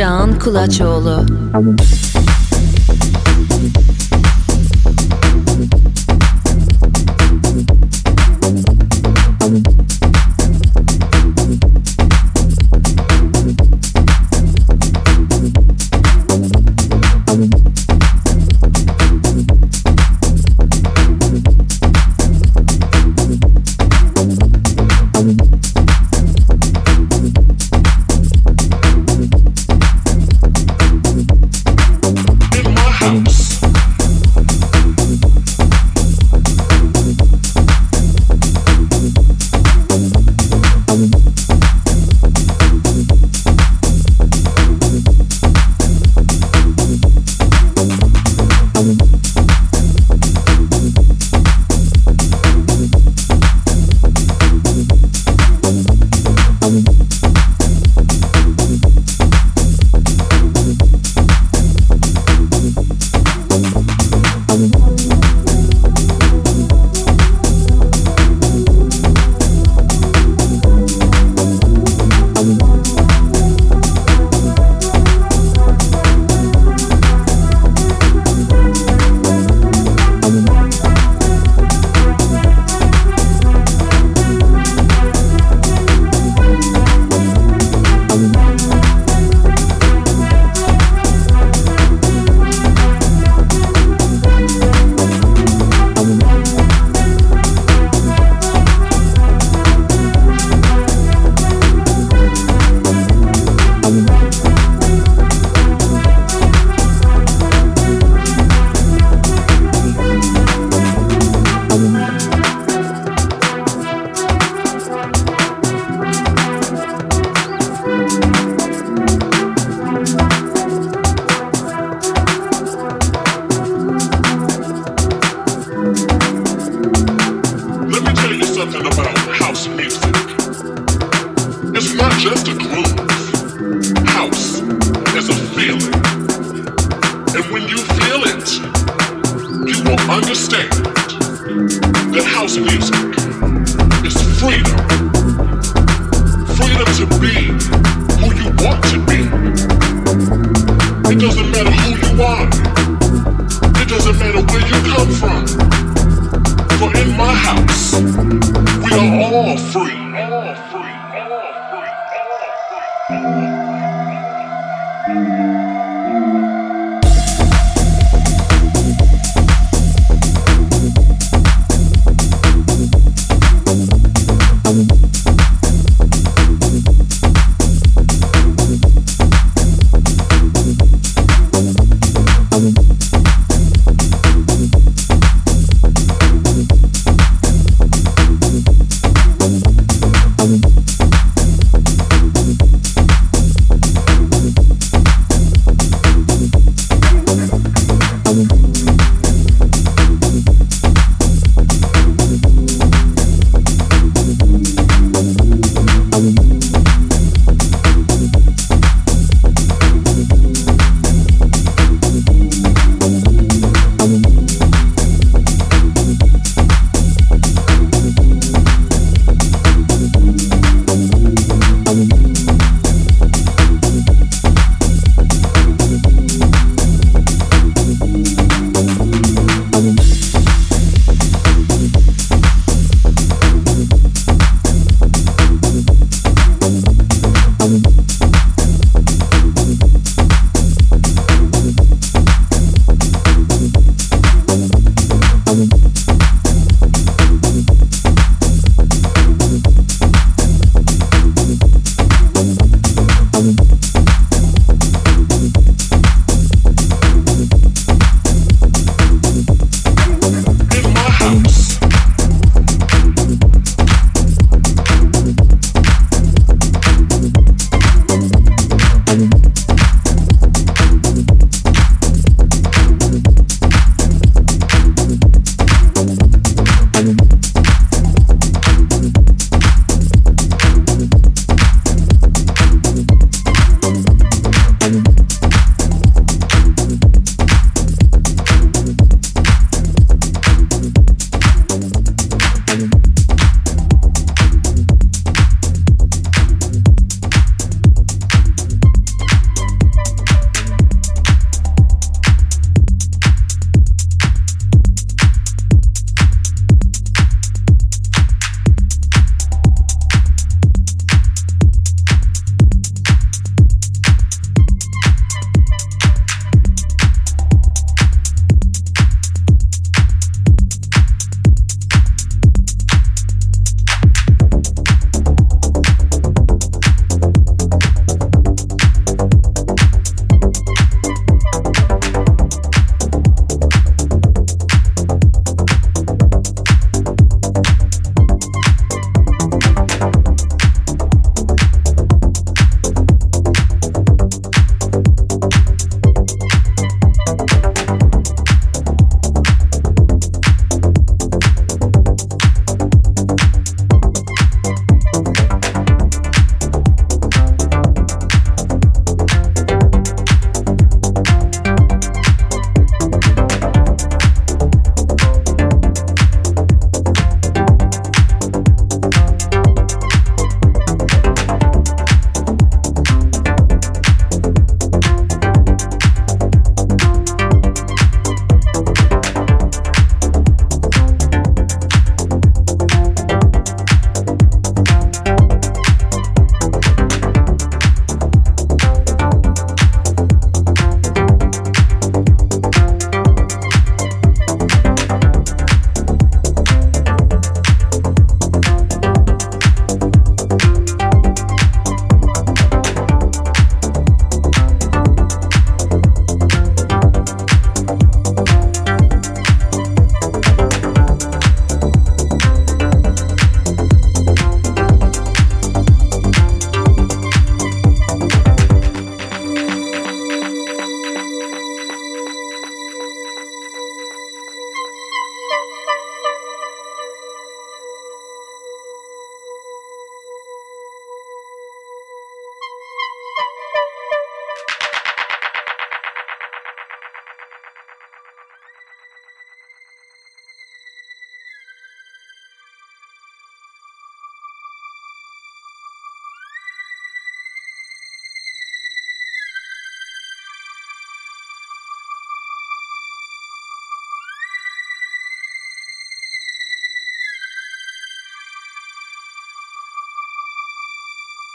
Club FG with Çağın Kulaçoğlu.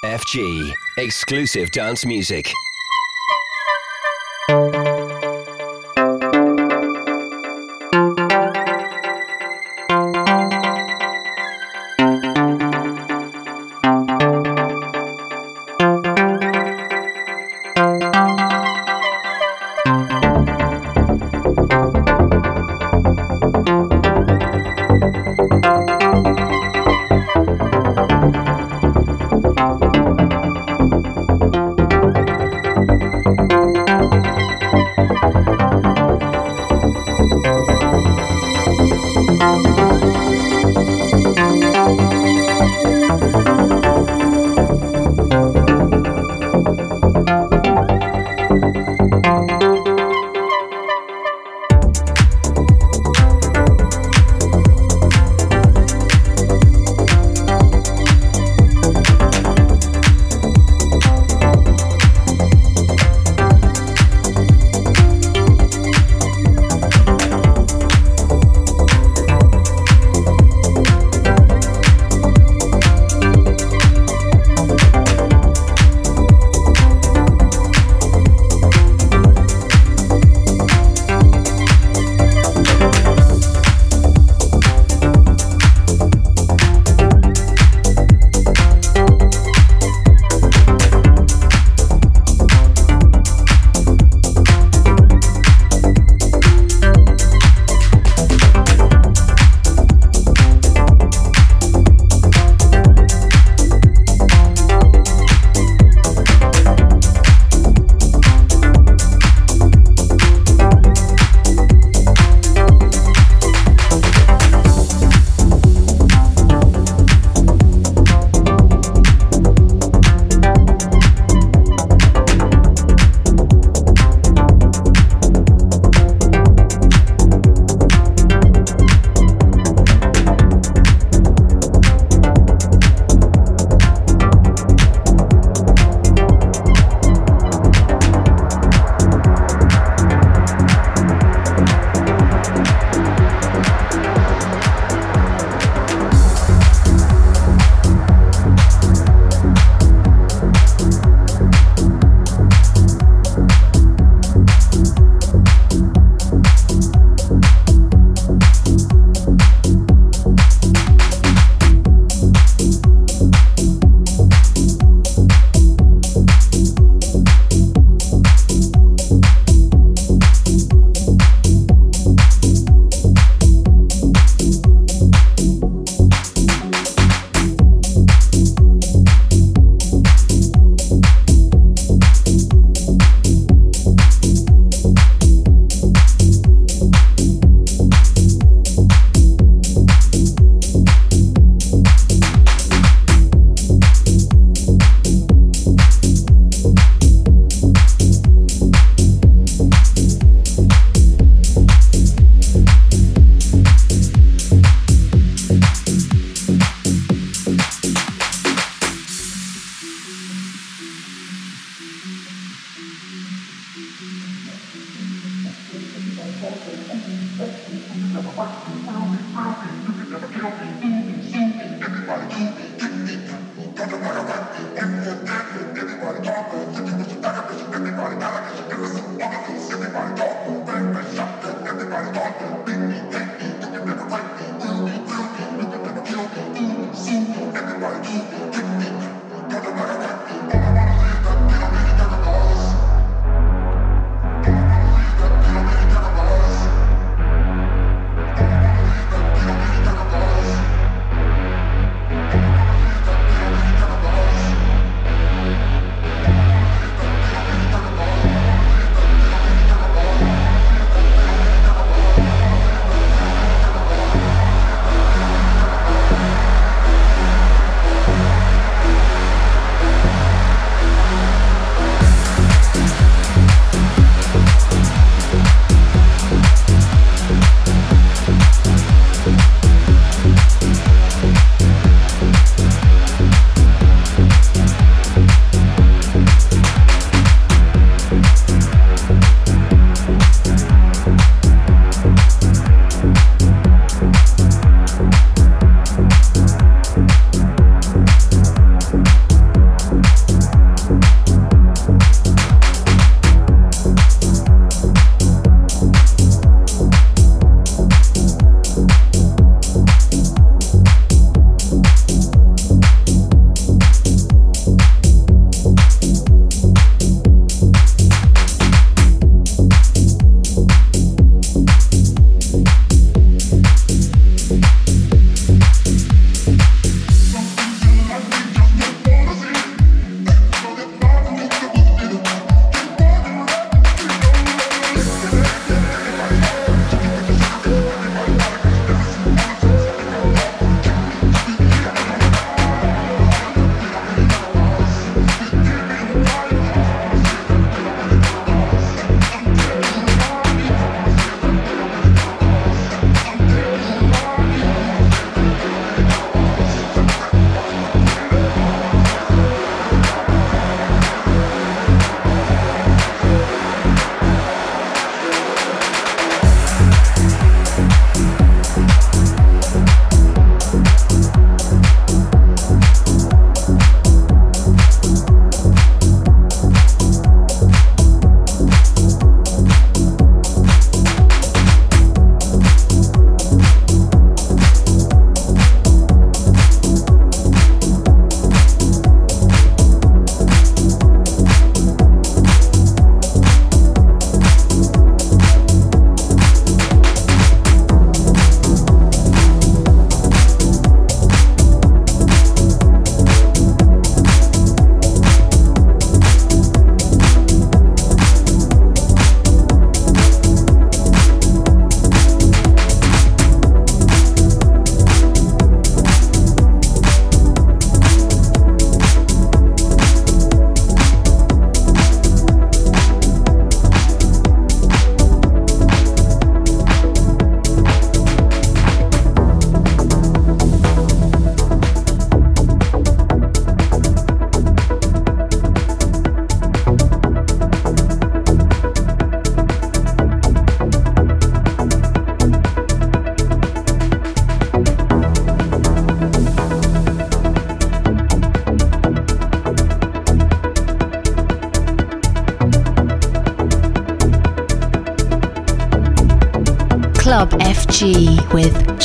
FG, exclusive dance music.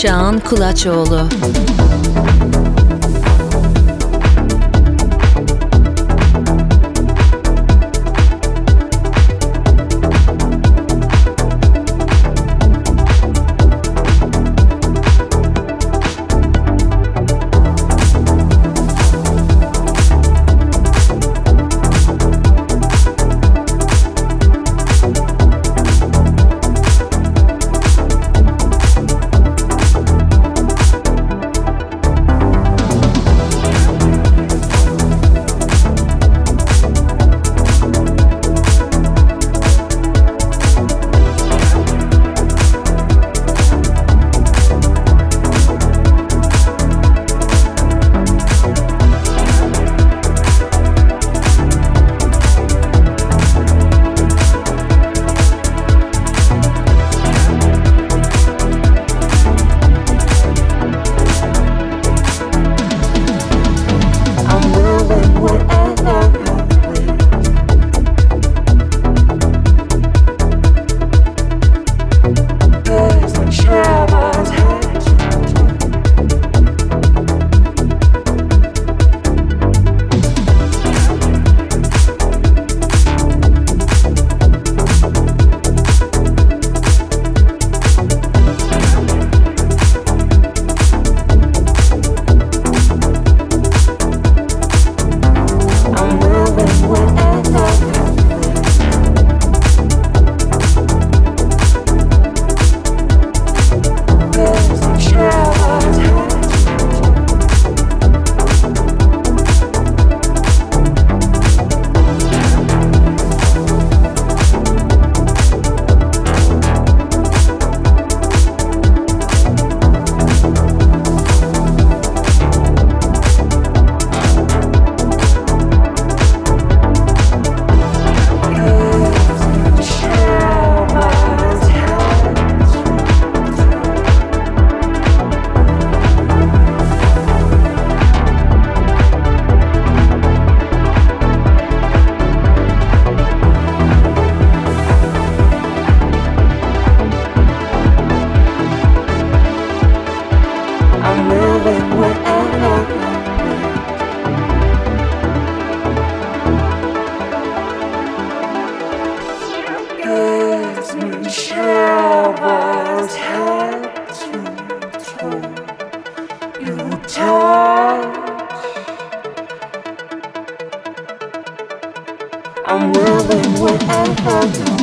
Çağan Kulaçoğlu. Oh, oh, oh, oh.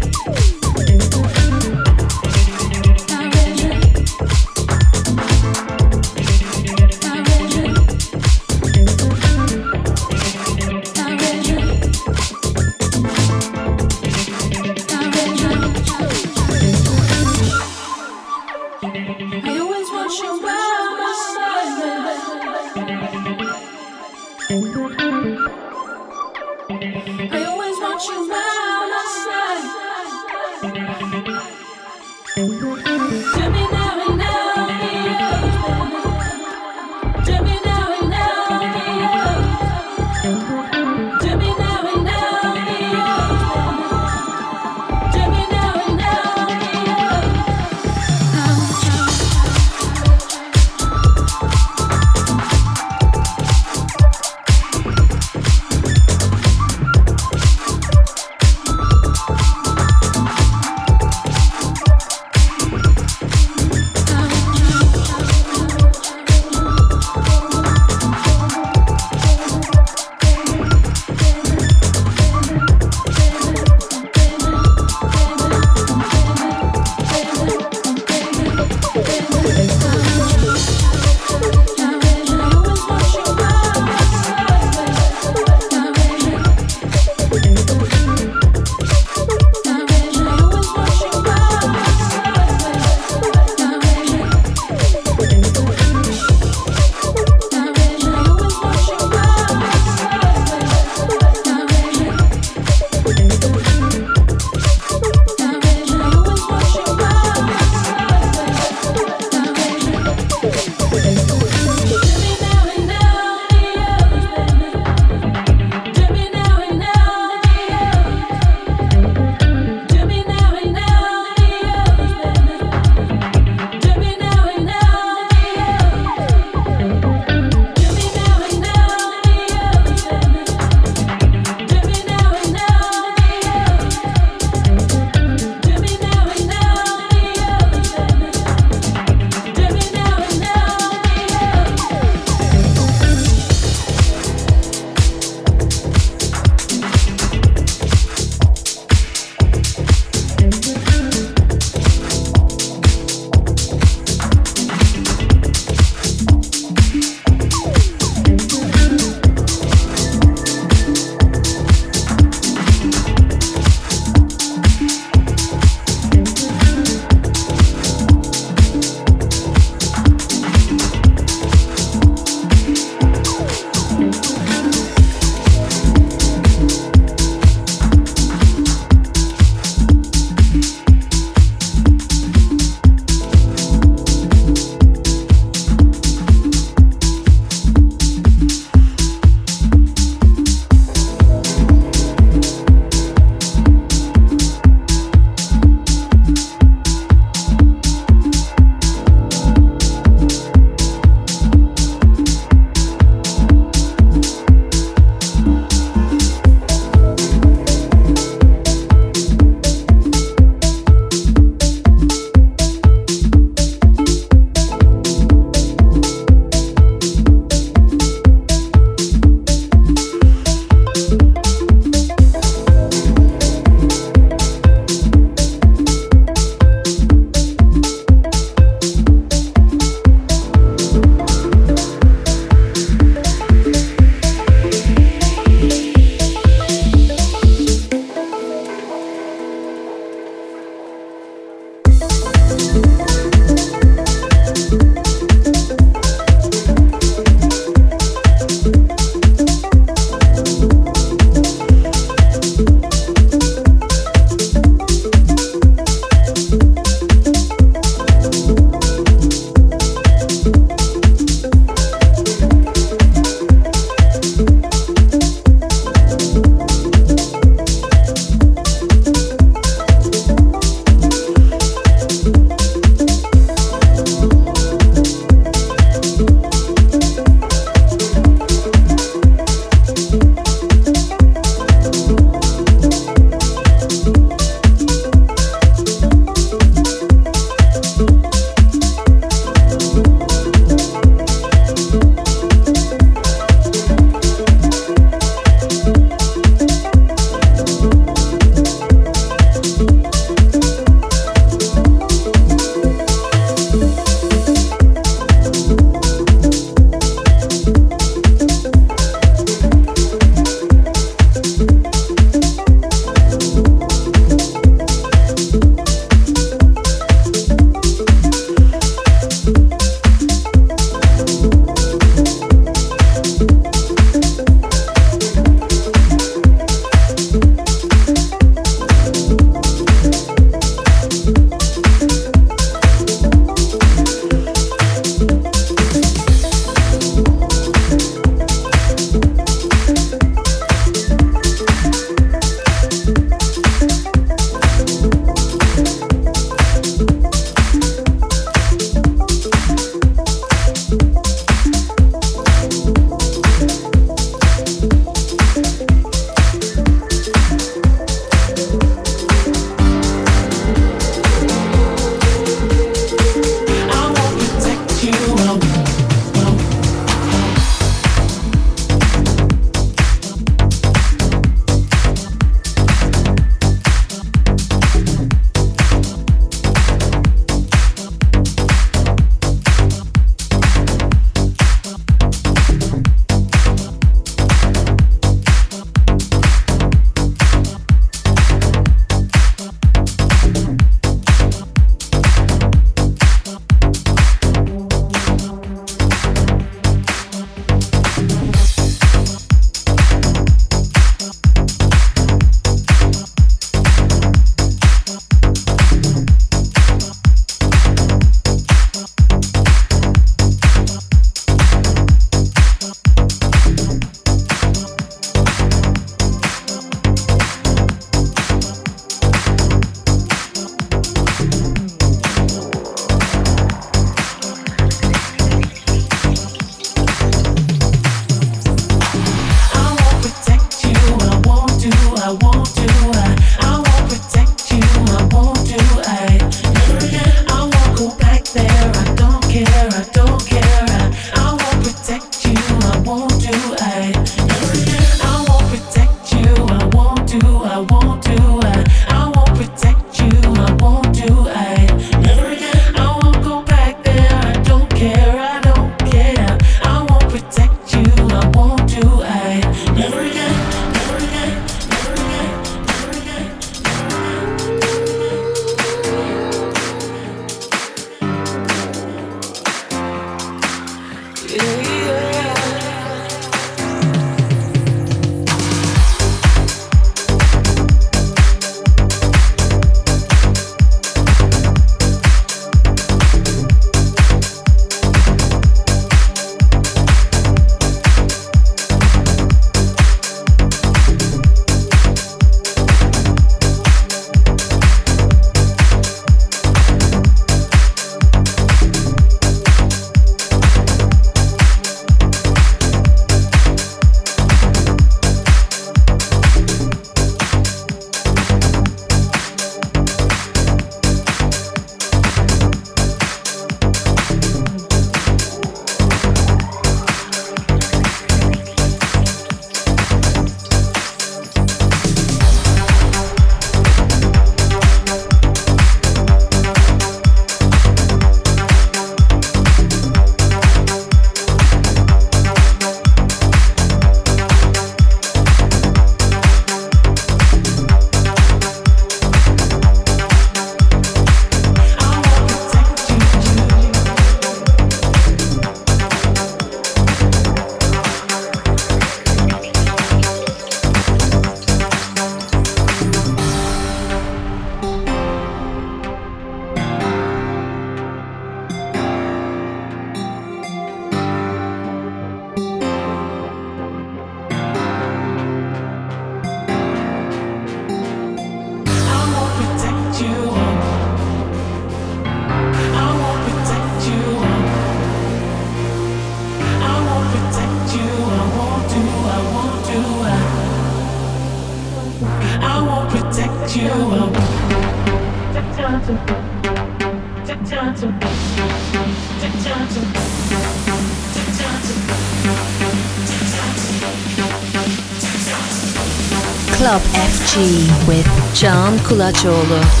Kulaçoğlu.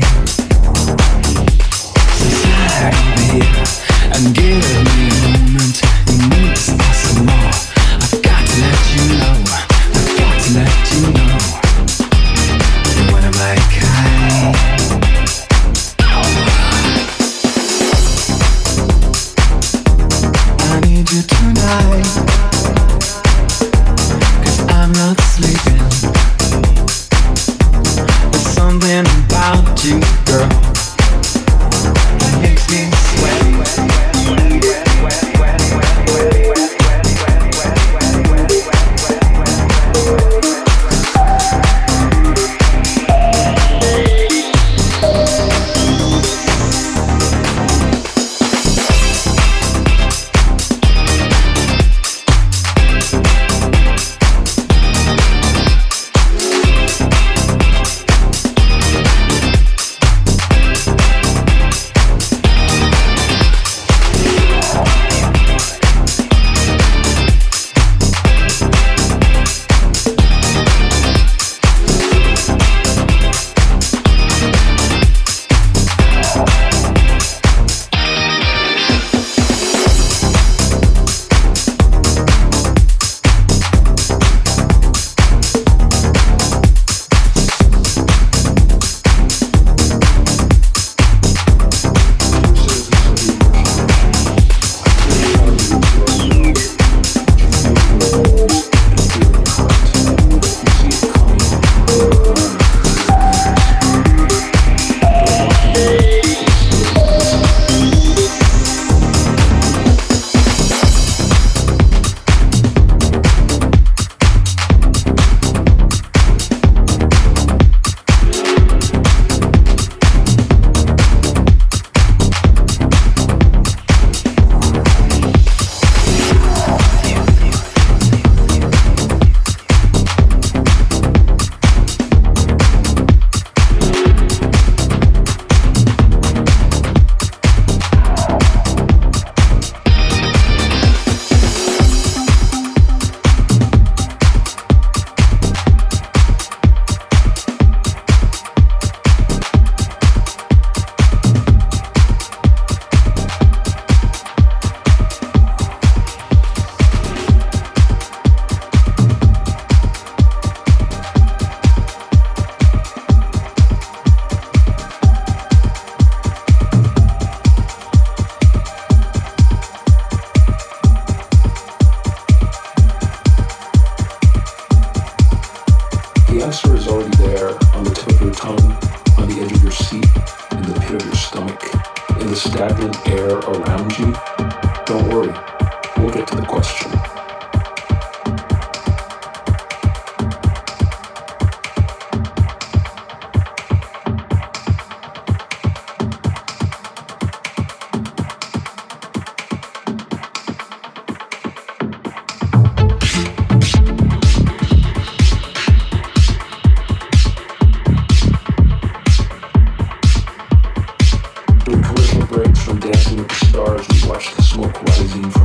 stars, we watch the smoke rising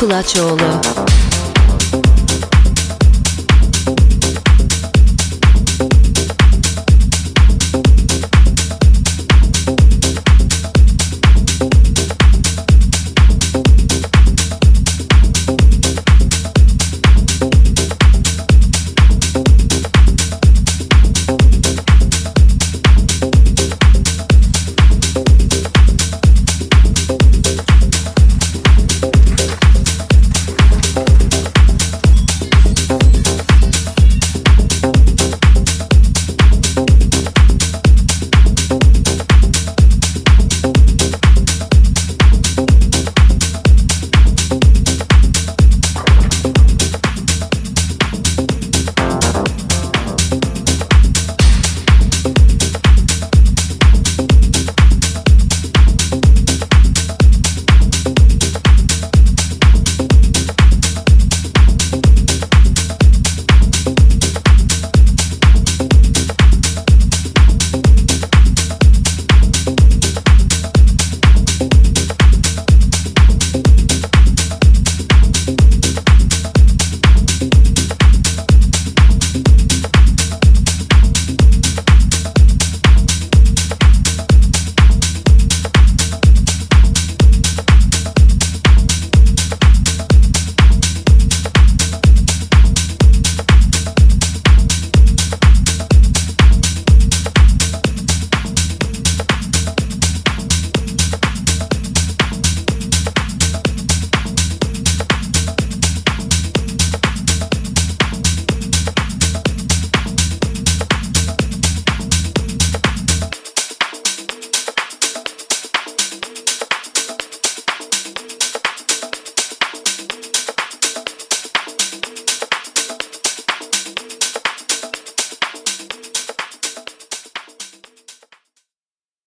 Kulaçoğlu.